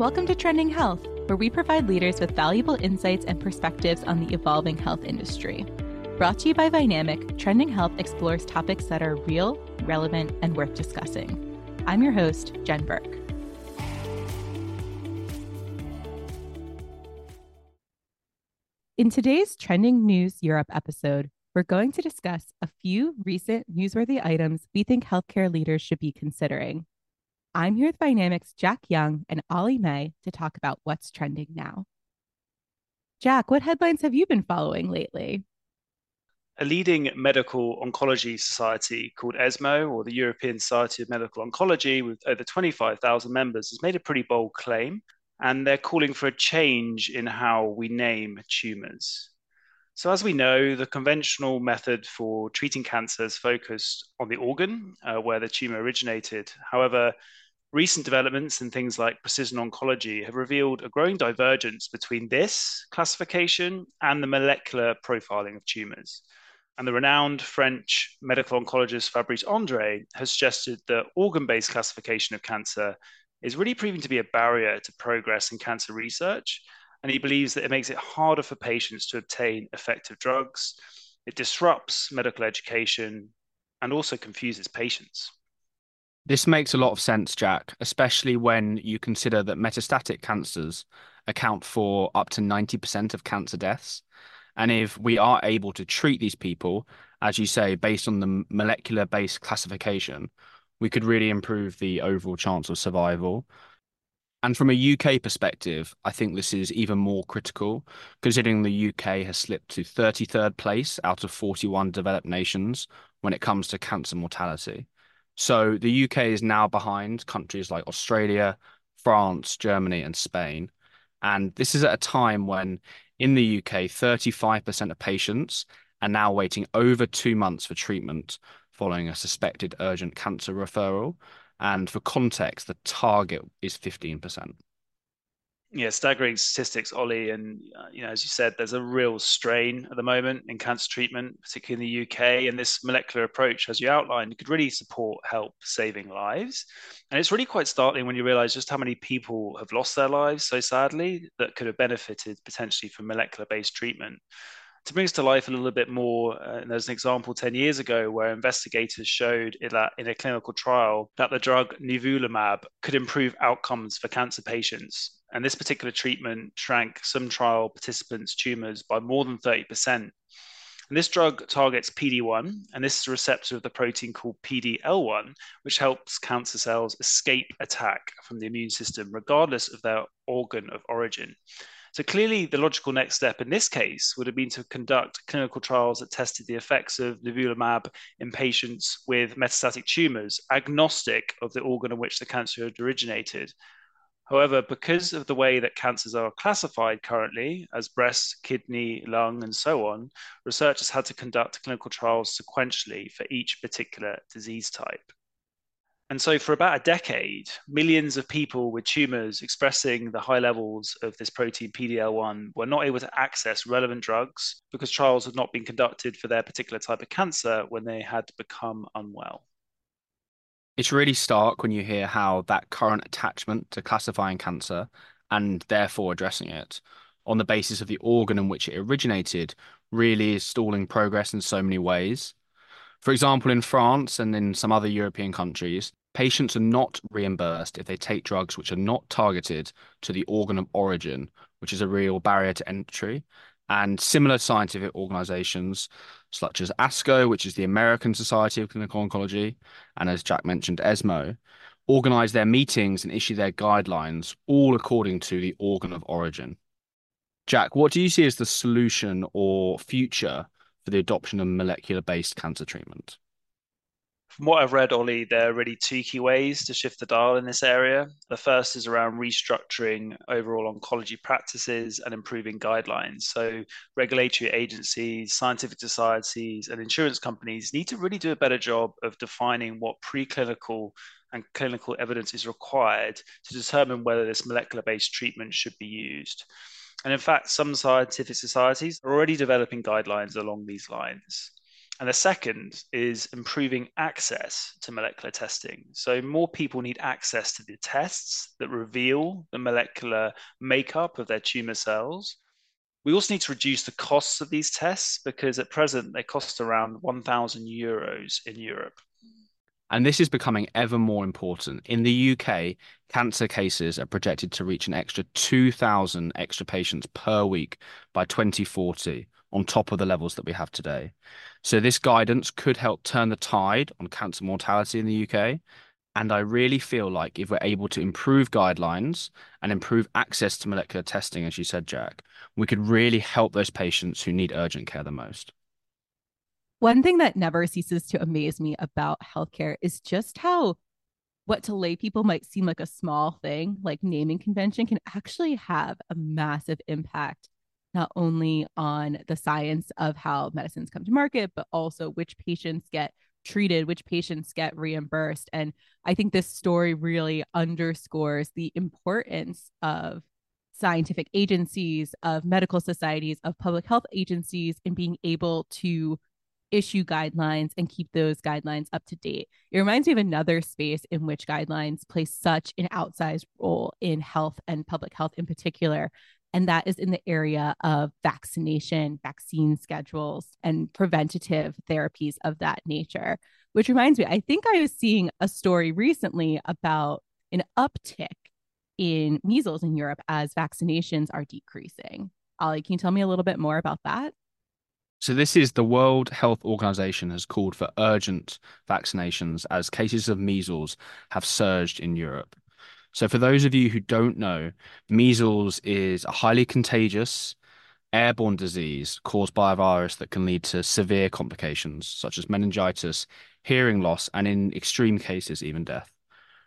Welcome to Trending Health, where we provide leaders with valuable insights and perspectives on the evolving health industry. Brought to you by Vynamic, Trending Health explores topics that are real, relevant, and worth discussing. I'm your host, Jen Burke. In today's Trending News Europe episode, we're going to discuss a few recent newsworthy items we think healthcare leaders should be considering. I'm here with Vynamic's Jack Young and Ollie May to talk about what's trending now. Jack, what headlines have you been following lately? A leading medical oncology society called ESMO, or the European Society of Medical Oncology, with over 25,000 members, has made a pretty bold claim, and they're calling for a change in how we name tumors. So, as we know, the conventional method for treating cancer is focused on the organ uh, where the tumor originated. However, Recent developments in things like precision oncology have revealed a growing divergence between this classification and the molecular profiling of tumors. And the renowned French medical oncologist Fabrice André has suggested that organ based classification of cancer is really proving to be a barrier to progress in cancer research. And he believes that it makes it harder for patients to obtain effective drugs, it disrupts medical education, and also confuses patients. This makes a lot of sense, Jack, especially when you consider that metastatic cancers account for up to 90% of cancer deaths. And if we are able to treat these people, as you say, based on the molecular based classification, we could really improve the overall chance of survival. And from a UK perspective, I think this is even more critical, considering the UK has slipped to 33rd place out of 41 developed nations when it comes to cancer mortality. So the UK is now behind countries like Australia, France, Germany, and Spain. And this is at a time when in the UK, 35% of patients are now waiting over two months for treatment following a suspected urgent cancer referral. And for context, the target is 15% yeah, staggering statistics, Ollie. And uh, you know, as you said, there's a real strain at the moment in cancer treatment, particularly in the UK. And this molecular approach, as you outlined, could really support help saving lives. And it's really quite startling when you realise just how many people have lost their lives so sadly that could have benefited potentially from molecular-based treatment. To bring us to life a little bit more, uh, there's an example 10 years ago where investigators showed that in a clinical trial that the drug nivolumab could improve outcomes for cancer patients and this particular treatment shrank some trial participants' tumors by more than 30%. And this drug targets PD1, and this is a receptor of the protein called PDL1, which helps cancer cells escape attack from the immune system, regardless of their organ of origin. So clearly, the logical next step in this case would have been to conduct clinical trials that tested the effects of nivolumab in patients with metastatic tumors, agnostic of the organ in which the cancer had originated. However, because of the way that cancers are classified currently as breast, kidney, lung, and so on, researchers had to conduct clinical trials sequentially for each particular disease type. And so, for about a decade, millions of people with tumors expressing the high levels of this protein PDL1 were not able to access relevant drugs because trials had not been conducted for their particular type of cancer when they had become unwell. It's really stark when you hear how that current attachment to classifying cancer and therefore addressing it on the basis of the organ in which it originated really is stalling progress in so many ways. For example, in France and in some other European countries, patients are not reimbursed if they take drugs which are not targeted to the organ of origin, which is a real barrier to entry. And similar scientific organizations, such as ASCO, which is the American Society of Clinical Oncology, and as Jack mentioned, ESMO, organize their meetings and issue their guidelines, all according to the organ of origin. Jack, what do you see as the solution or future for the adoption of molecular based cancer treatment? From what I've read, Ollie, there are really two key ways to shift the dial in this area. The first is around restructuring overall oncology practices and improving guidelines. So, regulatory agencies, scientific societies, and insurance companies need to really do a better job of defining what preclinical and clinical evidence is required to determine whether this molecular based treatment should be used. And in fact, some scientific societies are already developing guidelines along these lines. And the second is improving access to molecular testing. So, more people need access to the tests that reveal the molecular makeup of their tumor cells. We also need to reduce the costs of these tests because at present they cost around 1,000 euros in Europe. And this is becoming ever more important. In the UK, cancer cases are projected to reach an extra 2,000 extra patients per week by 2040, on top of the levels that we have today. So, this guidance could help turn the tide on cancer mortality in the UK. And I really feel like if we're able to improve guidelines and improve access to molecular testing, as you said, Jack, we could really help those patients who need urgent care the most. One thing that never ceases to amaze me about healthcare is just how what to lay people might seem like a small thing, like naming convention, can actually have a massive impact, not only on the science of how medicines come to market, but also which patients get treated, which patients get reimbursed. And I think this story really underscores the importance of scientific agencies, of medical societies, of public health agencies in being able to issue guidelines and keep those guidelines up to date. It reminds me of another space in which guidelines play such an outsized role in health and public health in particular. And that is in the area of vaccination, vaccine schedules, and preventative therapies of that nature. Which reminds me, I think I was seeing a story recently about an uptick in measles in Europe as vaccinations are decreasing. Ollie, can you tell me a little bit more about that? So this is the World Health Organization has called for urgent vaccinations as cases of measles have surged in Europe. So for those of you who don't know, measles is a highly contagious airborne disease caused by a virus that can lead to severe complications such as meningitis, hearing loss, and in extreme cases, even death.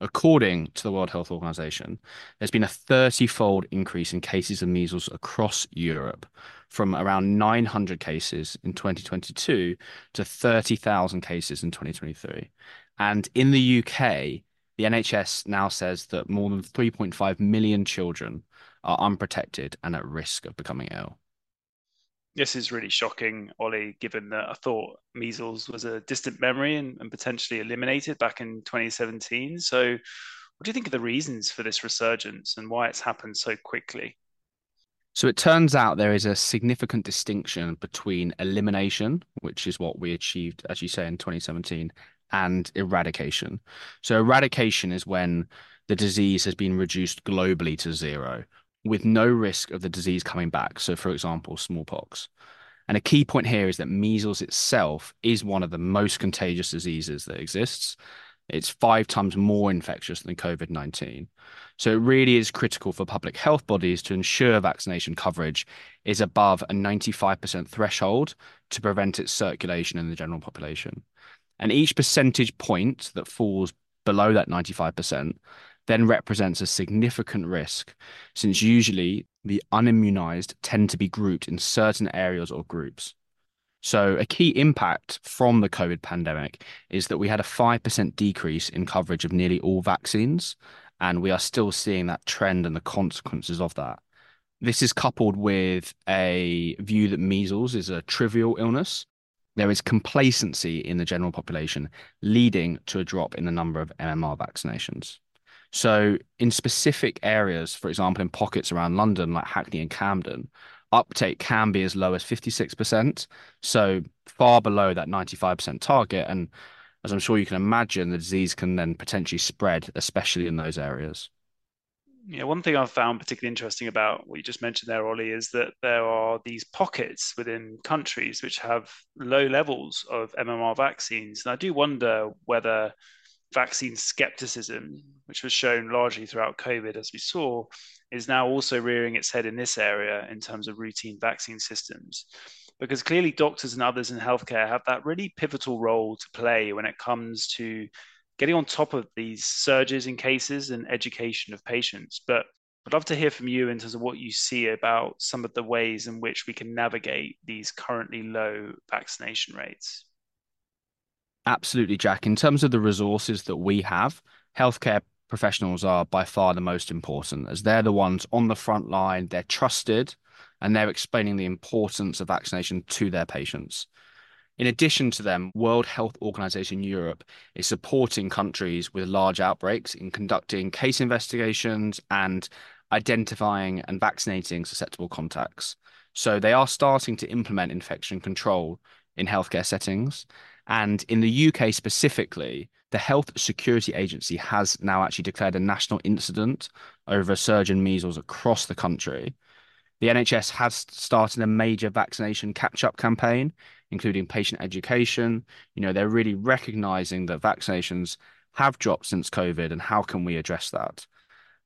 According to the World Health Organization, there's been a 30 fold increase in cases of measles across Europe from around 900 cases in 2022 to 30,000 cases in 2023. And in the UK, the NHS now says that more than 3.5 million children are unprotected and at risk of becoming ill. This is really shocking, Ollie, given that I thought measles was a distant memory and, and potentially eliminated back in 2017. So, what do you think of the reasons for this resurgence and why it's happened so quickly? So it turns out there is a significant distinction between elimination, which is what we achieved, as you say, in 2017, and eradication. So eradication is when the disease has been reduced globally to zero with no risk of the disease coming back. So, for example, smallpox. And a key point here is that measles itself is one of the most contagious diseases that exists. It's five times more infectious than COVID 19. So it really is critical for public health bodies to ensure vaccination coverage is above a 95% threshold to prevent its circulation in the general population. And each percentage point that falls below that 95% then represents a significant risk, since usually the unimmunized tend to be grouped in certain areas or groups. So, a key impact from the COVID pandemic is that we had a 5% decrease in coverage of nearly all vaccines, and we are still seeing that trend and the consequences of that. This is coupled with a view that measles is a trivial illness. There is complacency in the general population, leading to a drop in the number of MMR vaccinations. So, in specific areas, for example, in pockets around London, like Hackney and Camden, uptake can be as low as 56%. So, far below that 95% target. And as I'm sure you can imagine, the disease can then potentially spread, especially in those areas. Yeah, one thing I've found particularly interesting about what you just mentioned there, Ollie, is that there are these pockets within countries which have low levels of MMR vaccines. And I do wonder whether vaccine skepticism, which was shown largely throughout COVID, as we saw, is now also rearing its head in this area in terms of routine vaccine systems because clearly doctors and others in healthcare have that really pivotal role to play when it comes to getting on top of these surges in cases and education of patients. But I'd love to hear from you in terms of what you see about some of the ways in which we can navigate these currently low vaccination rates. Absolutely, Jack. In terms of the resources that we have, healthcare professionals are by far the most important as they're the ones on the front line, they're trusted, and they're explaining the importance of vaccination to their patients. In addition to them, World Health Organization Europe is supporting countries with large outbreaks in conducting case investigations and identifying and vaccinating susceptible contacts. So they are starting to implement infection control in healthcare settings. And in the UK specifically, the Health Security Agency has now actually declared a national incident over a surge in measles across the country. The NHS has started a major vaccination catch up campaign, including patient education. You know, they're really recognizing that vaccinations have dropped since COVID and how can we address that?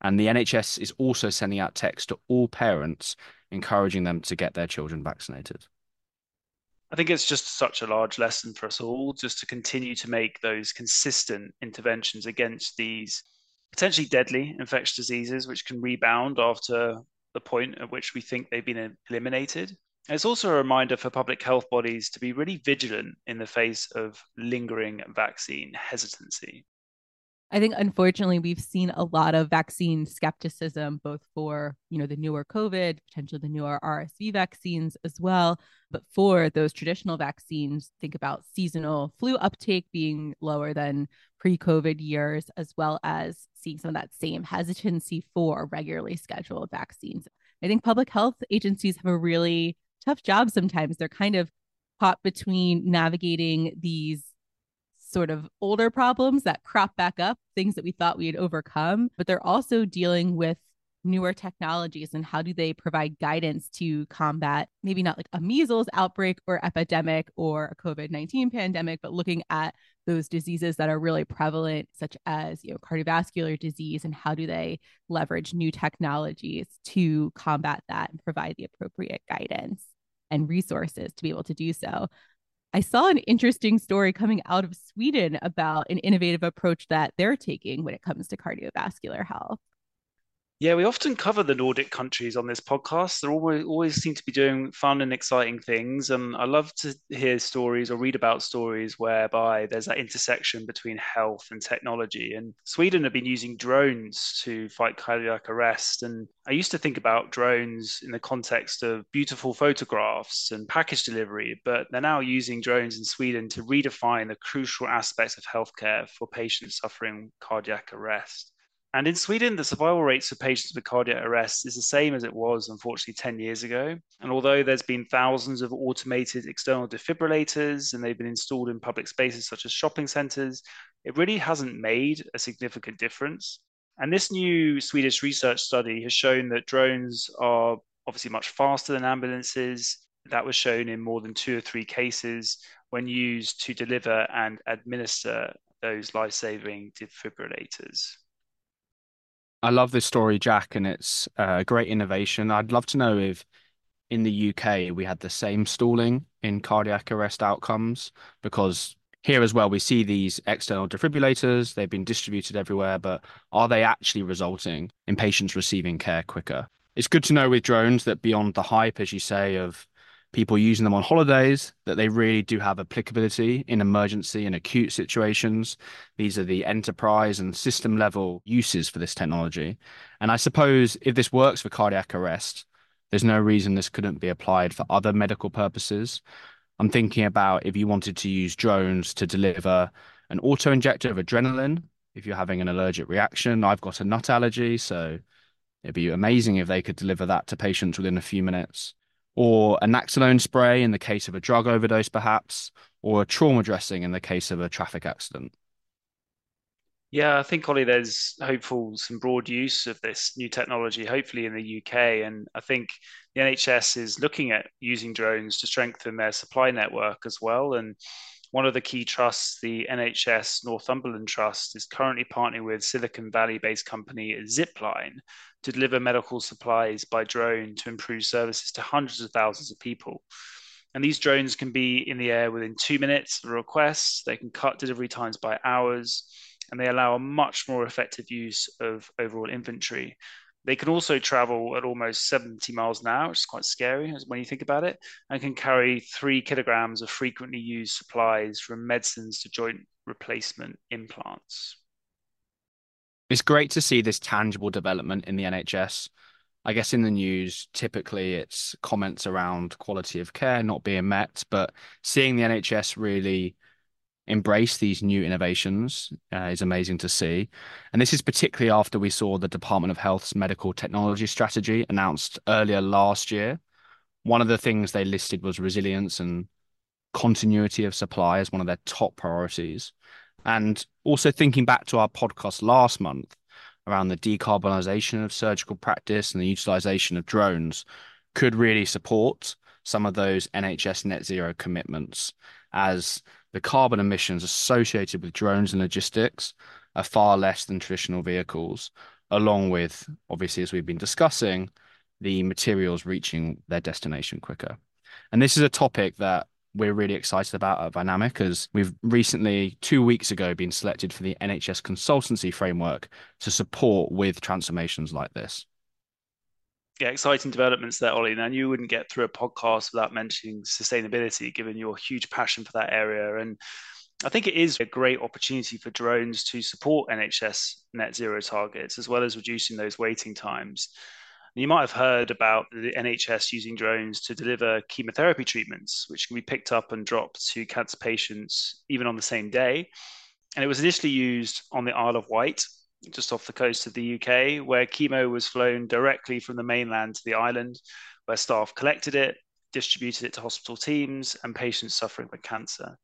And the NHS is also sending out texts to all parents, encouraging them to get their children vaccinated. I think it's just such a large lesson for us all just to continue to make those consistent interventions against these potentially deadly infectious diseases, which can rebound after the point at which we think they've been eliminated. And it's also a reminder for public health bodies to be really vigilant in the face of lingering vaccine hesitancy. I think unfortunately we've seen a lot of vaccine skepticism, both for you know the newer COVID, potentially the newer RSV vaccines as well. But for those traditional vaccines, think about seasonal flu uptake being lower than pre-COVID years, as well as seeing some of that same hesitancy for regularly scheduled vaccines. I think public health agencies have a really tough job sometimes. They're kind of caught between navigating these sort of older problems that crop back up, things that we thought we had overcome, but they're also dealing with newer technologies and how do they provide guidance to combat maybe not like a measles outbreak or epidemic or a covid-19 pandemic but looking at those diseases that are really prevalent such as you know cardiovascular disease and how do they leverage new technologies to combat that and provide the appropriate guidance and resources to be able to do so I saw an interesting story coming out of Sweden about an innovative approach that they're taking when it comes to cardiovascular health. Yeah, we often cover the Nordic countries on this podcast. They always always seem to be doing fun and exciting things, and I love to hear stories or read about stories whereby there's that intersection between health and technology. And Sweden have been using drones to fight cardiac arrest. And I used to think about drones in the context of beautiful photographs and package delivery, but they're now using drones in Sweden to redefine the crucial aspects of healthcare for patients suffering cardiac arrest. And in Sweden, the survival rates for patients with cardiac arrest is the same as it was, unfortunately, 10 years ago. And although there's been thousands of automated external defibrillators and they've been installed in public spaces such as shopping centers, it really hasn't made a significant difference. And this new Swedish research study has shown that drones are obviously much faster than ambulances. That was shown in more than two or three cases when used to deliver and administer those life saving defibrillators. I love this story, Jack, and it's uh, a great innovation. I'd love to know if in the UK we had the same stalling in cardiac arrest outcomes because here as well we see these external defibrillators they've been distributed everywhere but are they actually resulting in patients receiving care quicker it's good to know with drones that beyond the hype as you say of people using them on holidays that they really do have applicability in emergency and acute situations. These are the enterprise and system level uses for this technology. And I suppose if this works for cardiac arrest, there's no reason this couldn't be applied for other medical purposes. I'm thinking about if you wanted to use drones to deliver an auto injector of adrenaline, if you're having an allergic reaction. I've got a nut allergy, so it'd be amazing if they could deliver that to patients within a few minutes or a naloxone spray in the case of a drug overdose, perhaps, or a trauma dressing in the case of a traffic accident? Yeah, I think Ollie, there's hopeful some broad use of this new technology, hopefully in the UK, and I think the NHS is looking at using drones to strengthen their supply network as well. And one of the key trusts, the NHS Northumberland Trust, is currently partnering with Silicon Valley-based company Zipline to deliver medical supplies by drone to improve services to hundreds of thousands of people. And these drones can be in the air within two minutes of a request. They can cut delivery times by hours, and they allow a much more effective use of overall inventory. They can also travel at almost 70 miles an hour, which is quite scary when you think about it, and can carry three kilograms of frequently used supplies from medicines to joint replacement implants. It's great to see this tangible development in the NHS. I guess in the news, typically it's comments around quality of care not being met, but seeing the NHS really embrace these new innovations uh, is amazing to see. And this is particularly after we saw the Department of Health's medical technology strategy announced earlier last year. One of the things they listed was resilience and continuity of supply as one of their top priorities. And also thinking back to our podcast last month around the decarbonisation of surgical practice and the utilisation of drones could really support some of those NHS net zero commitments as the carbon emissions associated with drones and logistics are far less than traditional vehicles, along with, obviously, as we've been discussing, the materials reaching their destination quicker. And this is a topic that we're really excited about at Vynamic as we've recently, two weeks ago, been selected for the NHS consultancy framework to support with transformations like this yeah, exciting developments there, Ollie. Now, you wouldn't get through a podcast without mentioning sustainability, given your huge passion for that area. And I think it is a great opportunity for drones to support NHS net zero targets, as well as reducing those waiting times. You might have heard about the NHS using drones to deliver chemotherapy treatments, which can be picked up and dropped to cancer patients even on the same day. And it was initially used on the Isle of Wight just off the coast of the UK, where chemo was flown directly from the mainland to the island, where staff collected it, distributed it to hospital teams and patients suffering with cancer.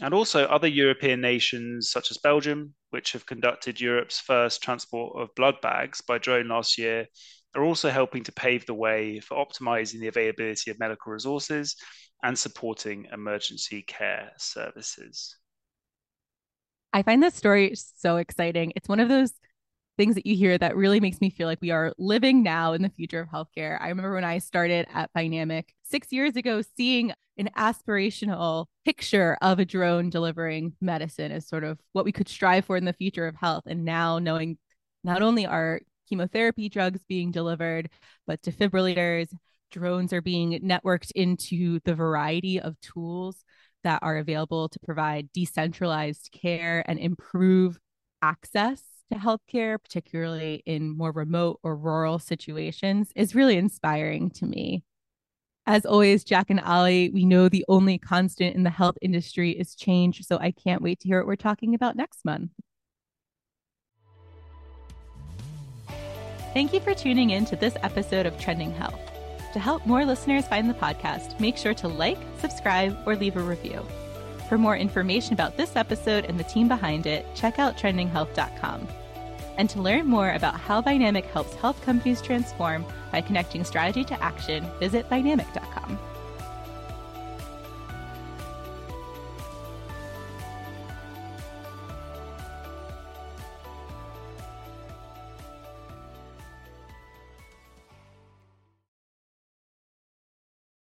And also, other European nations, such as Belgium, which have conducted Europe's first transport of blood bags by drone last year, are also helping to pave the way for optimizing the availability of medical resources and supporting emergency care services. I find this story so exciting. It's one of those things that you hear that really makes me feel like we are living now in the future of healthcare. I remember when I started at Vynamic six years ago, seeing an aspirational picture of a drone delivering medicine as sort of what we could strive for in the future of health. And now knowing not only are chemotherapy drugs being delivered, but defibrillators, drones are being networked into the variety of tools that are available to provide decentralized care and improve access to healthcare, particularly in more remote or rural situations, is really inspiring to me. As always, Jack and Ollie, we know the only constant in the health industry is change. So I can't wait to hear what we're talking about next month. Thank you for tuning in to this episode of Trending Health. To help more listeners find the podcast, make sure to like, subscribe, or leave a review. For more information about this episode and the team behind it, check out trendinghealth.com. And to learn more about how Vynamic helps health companies transform by connecting strategy to action, visit vynamic.com.